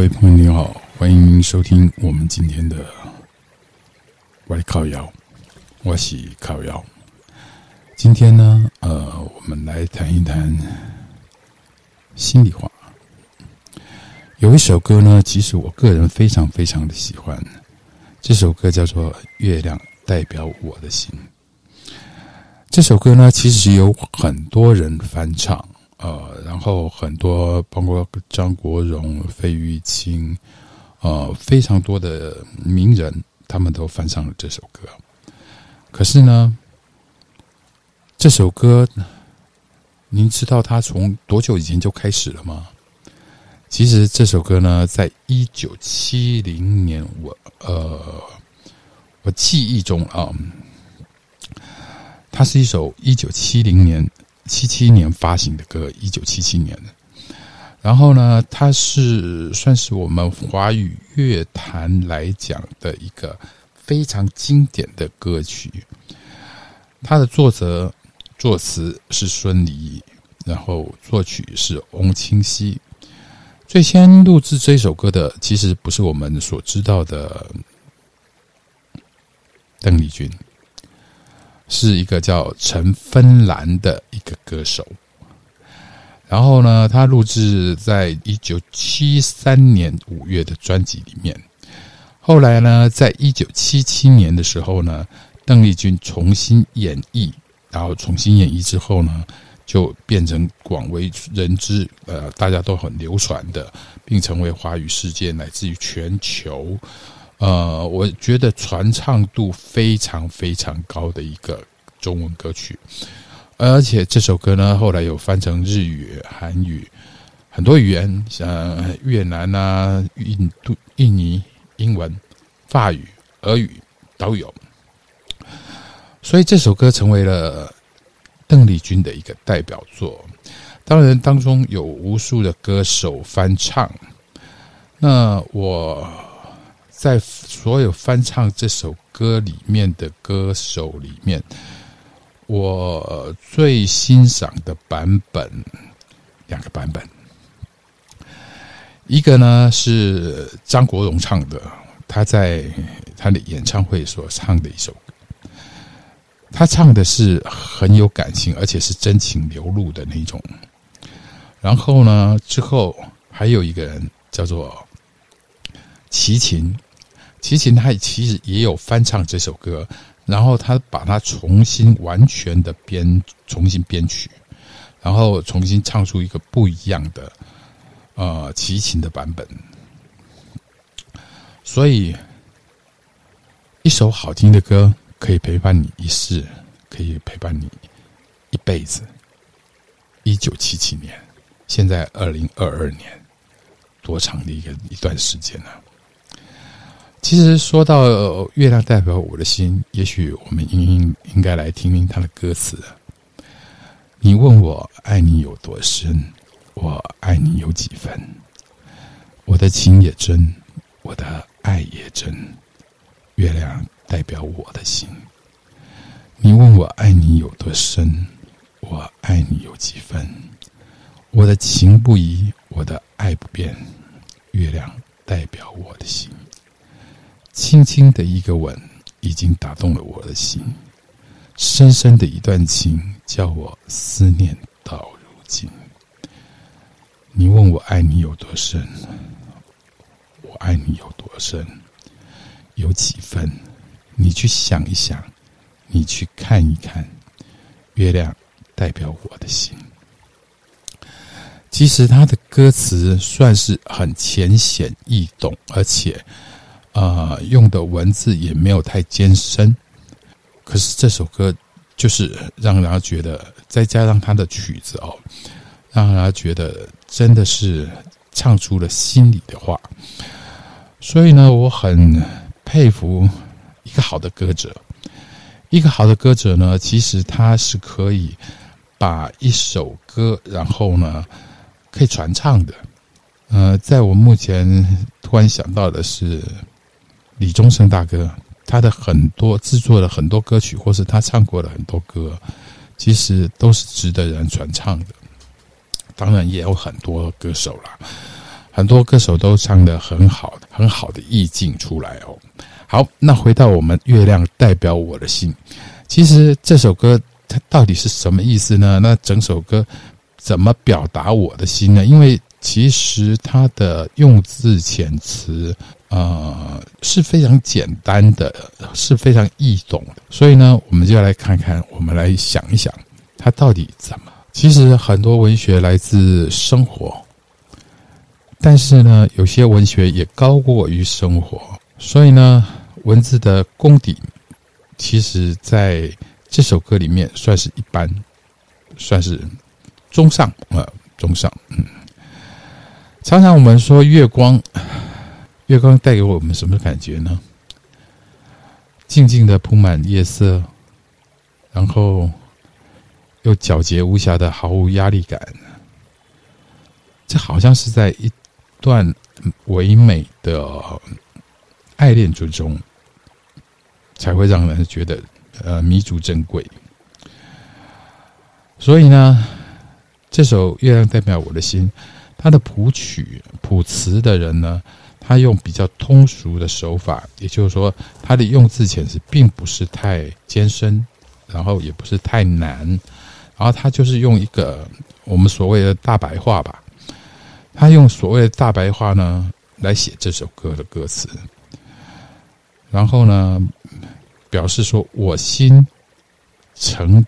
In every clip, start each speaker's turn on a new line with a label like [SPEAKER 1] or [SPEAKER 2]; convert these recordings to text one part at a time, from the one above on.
[SPEAKER 1] 各位朋友您好，欢迎收听我们今天的《外靠谣》，我是靠谣。今天呢，呃，我们来谈一谈心里话。有一首歌呢，其实我个人非常非常的喜欢，这首歌叫做《月亮代表我的心》。这首歌呢，其实有很多人翻唱。呃，然后很多包括张国荣、费玉清，呃，非常多的名人，他们都翻唱了这首歌。可是呢，这首歌，您知道它从多久以前就开始了吗？其实这首歌呢，在一九七零年，我呃，我记忆中啊，它是一首一九七零年。七七年发行的歌，一九七七年的。然后呢，它是算是我们华语乐坛来讲的一个非常经典的歌曲。它的作者、作词是孙犁，然后作曲是翁清溪。最先录制这首歌的，其实不是我们所知道的邓丽君。是一个叫陈芬兰的一个歌手，然后呢，他录制在一九七三年五月的专辑里面。后来呢，在一九七七年的时候呢，邓丽君重新演绎，然后重新演绎之后呢，就变成广为人知，呃，大家都很流传的，并成为华语世界乃至于全球。呃，我觉得传唱度非常非常高的一个中文歌曲，而且这首歌呢，后来有翻成日语、韩语很多语言，像越南啊、印度、印尼、英文、法语、俄语都有，所以这首歌成为了邓丽君的一个代表作。当然，当中有无数的歌手翻唱，那我。在所有翻唱这首歌里面的歌手里面，我最欣赏的版本两个版本，一个呢是张国荣唱的，他在他的演唱会所唱的一首歌，他唱的是很有感情，而且是真情流露的那种。然后呢，之后还有一个人叫做齐秦。齐秦他其实也有翻唱这首歌，然后他把它重新完全的编，重新编曲，然后重新唱出一个不一样的呃齐秦的版本。所以，一首好听的歌可以陪伴你一世，可以陪伴你一辈子。一九七七年，现在二零二二年，多长的一个一段时间呢？其实说到月亮代表我的心，也许我们应应应该来听听他的歌词。你问我爱你有多深，我爱你有几分？我的情也真，我的爱也真。月亮代表我的心。你问我爱你有多深，我爱你有几分？我的情不移，我的爱不变。月亮代表我的心。轻轻的一个吻，已经打动了我的心。深深的一段情，叫我思念到如今。你问我爱你有多深，我爱你有多深，有几分？你去想一想，你去看一看，月亮代表我的心。其实他的歌词算是很浅显易懂，而且。啊，用的文字也没有太艰深，可是这首歌就是让人家觉得，再加上他的曲子哦，让人家觉得真的是唱出了心里的话。所以呢，我很佩服一个好的歌者。一个好的歌者呢，其实他是可以把一首歌，然后呢，可以传唱的。呃，在我目前突然想到的是。李宗盛大哥，他的很多制作了很多歌曲，或是他唱过的很多歌，其实都是值得人传唱的。当然，也有很多歌手啦，很多歌手都唱的很好，很好的意境出来哦。好，那回到我们《月亮代表我的心》，其实这首歌它到底是什么意思呢？那整首歌怎么表达我的心呢？因为其实它的用字遣词，呃，是非常简单的，是非常易懂的。所以呢，我们就要来看看，我们来想一想，它到底怎么？其实很多文学来自生活，但是呢，有些文学也高过于生活。所以呢，文字的功底，其实在这首歌里面算是一般，算是中上啊，中上，嗯。常常我们说月光，月光带给我们什么感觉呢？静静的铺满夜色，然后又皎洁无瑕的毫无压力感，这好像是在一段唯美的爱恋之中，才会让人觉得呃弥足珍贵。所以呢，这首《月亮代表我的心》。他的谱曲、谱词的人呢，他用比较通俗的手法，也就是说，他的用字遣词并不是太艰深，然后也不是太难，然后他就是用一个我们所谓的大白话吧，他用所谓的大白话呢来写这首歌的歌词，然后呢，表示说我心澄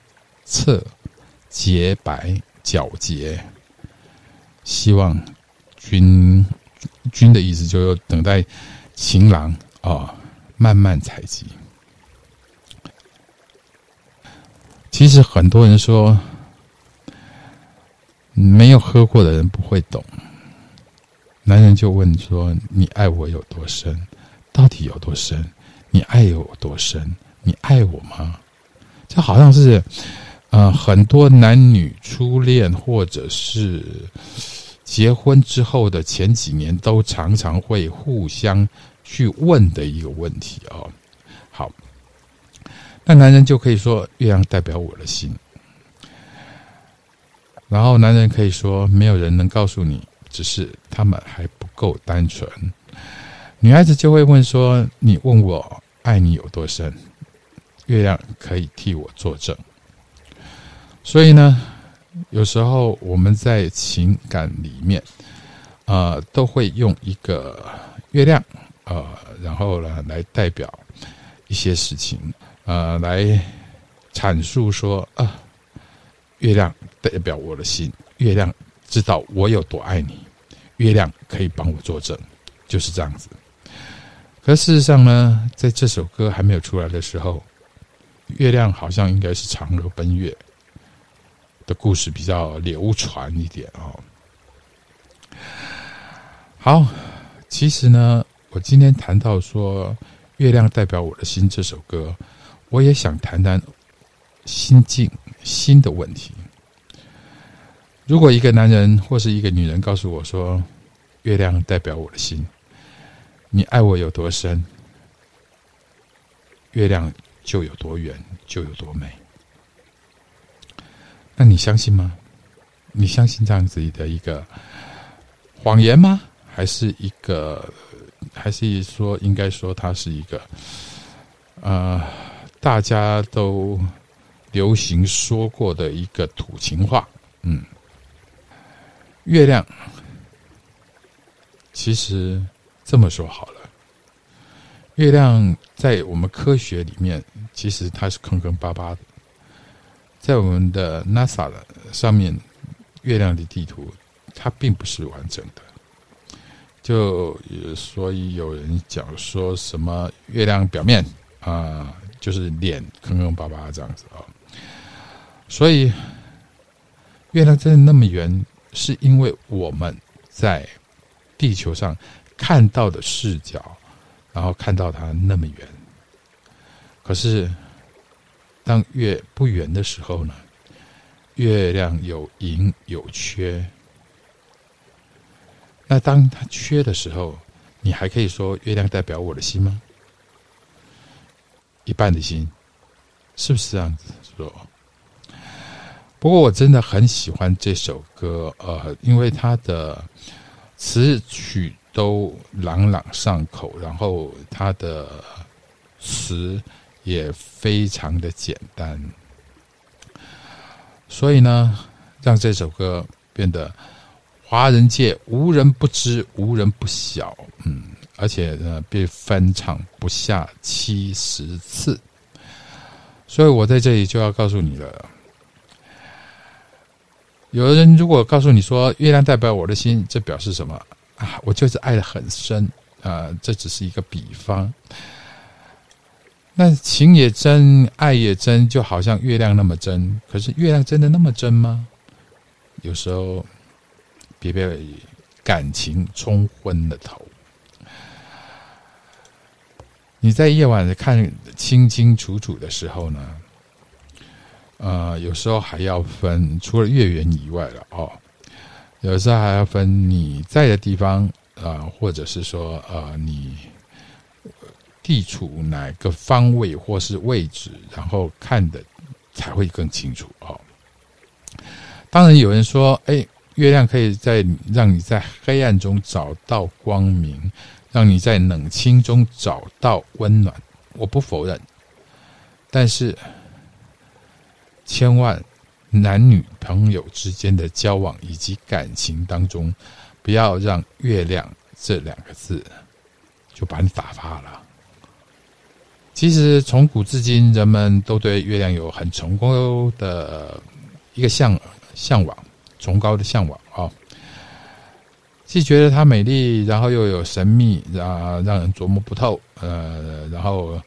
[SPEAKER 1] 澈、洁白、皎洁。希望君君的意思就是等待情郎啊，慢慢采集。其实很多人说，没有喝过的人不会懂。男人就问说：“你爱我有多深？到底有多深？你爱有多深？你爱我吗？”这好像是。呃，很多男女初恋或者是结婚之后的前几年，都常常会互相去问的一个问题哦。好，那男人就可以说：“月亮代表我的心。”然后男人可以说：“没有人能告诉你，只是他们还不够单纯。”女孩子就会问说：“你问我爱你有多深？月亮可以替我作证。”所以呢，有时候我们在情感里面，呃，都会用一个月亮，呃，然后呢，来代表一些事情，呃，来阐述说啊，月亮代表我的心，月亮知道我有多爱你，月亮可以帮我作证，就是这样子。可事实上呢，在这首歌还没有出来的时候，月亮好像应该是嫦娥奔月。的故事比较流传一点哦。好，其实呢，我今天谈到说《月亮代表我的心》这首歌，我也想谈谈心境、心的问题。如果一个男人或是一个女人告诉我说：“月亮代表我的心，你爱我有多深，月亮就有多远，就有多美。”那你相信吗？你相信这样子的一个谎言吗？还是一个，还是说应该说它是一个，呃，大家都流行说过的一个土情话？嗯，月亮其实这么说好了，月亮在我们科学里面，其实它是坑坑巴巴的。在我们的 NASA 的上面，月亮的地图它并不是完整的，就所以有人讲说什么月亮表面啊，就是脸坑坑巴巴这样子啊。所以月亮真的那么圆，是因为我们在地球上看到的视角，然后看到它那么圆，可是。当月不圆的时候呢，月亮有盈有缺。那当它缺的时候，你还可以说月亮代表我的心吗？一半的心，是不是这样子说？不过我真的很喜欢这首歌，呃，因为它的词曲都朗朗上口，然后它的词也非常的简单，所以呢，让这首歌变得华人界无人不知、无人不晓。嗯，而且呢，被翻唱不下七十次。所以我在这里就要告诉你了。有的人如果告诉你说月亮代表我的心，这表示什么啊？我就是爱的很深啊，这只是一个比方。那情也真，爱也真，就好像月亮那么真。可是月亮真的那么真吗？有时候别被感情冲昏了头。你在夜晚看清清楚楚的时候呢？呃，有时候还要分，除了月圆以外了哦，有时候还要分你在的地方啊，或者是说呃，你地处哪个方位或是位置，然后看的才会更清楚哦。当然有人说，哎，月亮可以在让你在黑暗中找到光明，让你在冷清中找到温暖，我不否认，但是。千万男女朋友之间的交往以及感情当中，不要让“月亮”这两个字就把你打发了。其实从古至今，人们都对月亮有很崇高的一个向向往，崇高的向往啊，既觉得它美丽，然后又有神秘，啊，让人琢磨不透。呃，然后。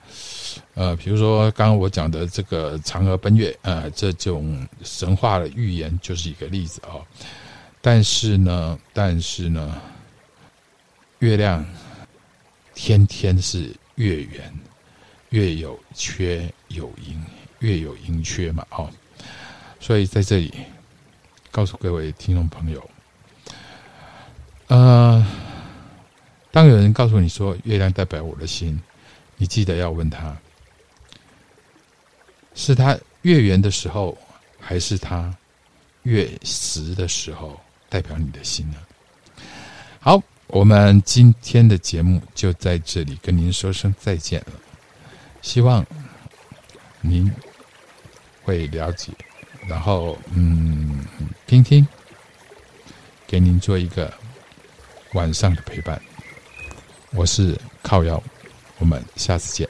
[SPEAKER 1] 呃，比如说刚刚我讲的这个嫦娥奔月，呃，这种神话的预言就是一个例子啊。但是呢，但是呢，月亮天天是月圆，月有缺有阴，月有阴缺嘛，哦，所以在这里告诉各位听众朋友，呃，当有人告诉你说月亮代表我的心，你记得要问他。是他月圆的时候，还是他月食的时候，代表你的心呢？好，我们今天的节目就在这里跟您说声再见了。希望您会了解，然后嗯，听听，给您做一个晚上的陪伴。我是靠药，我们下次见。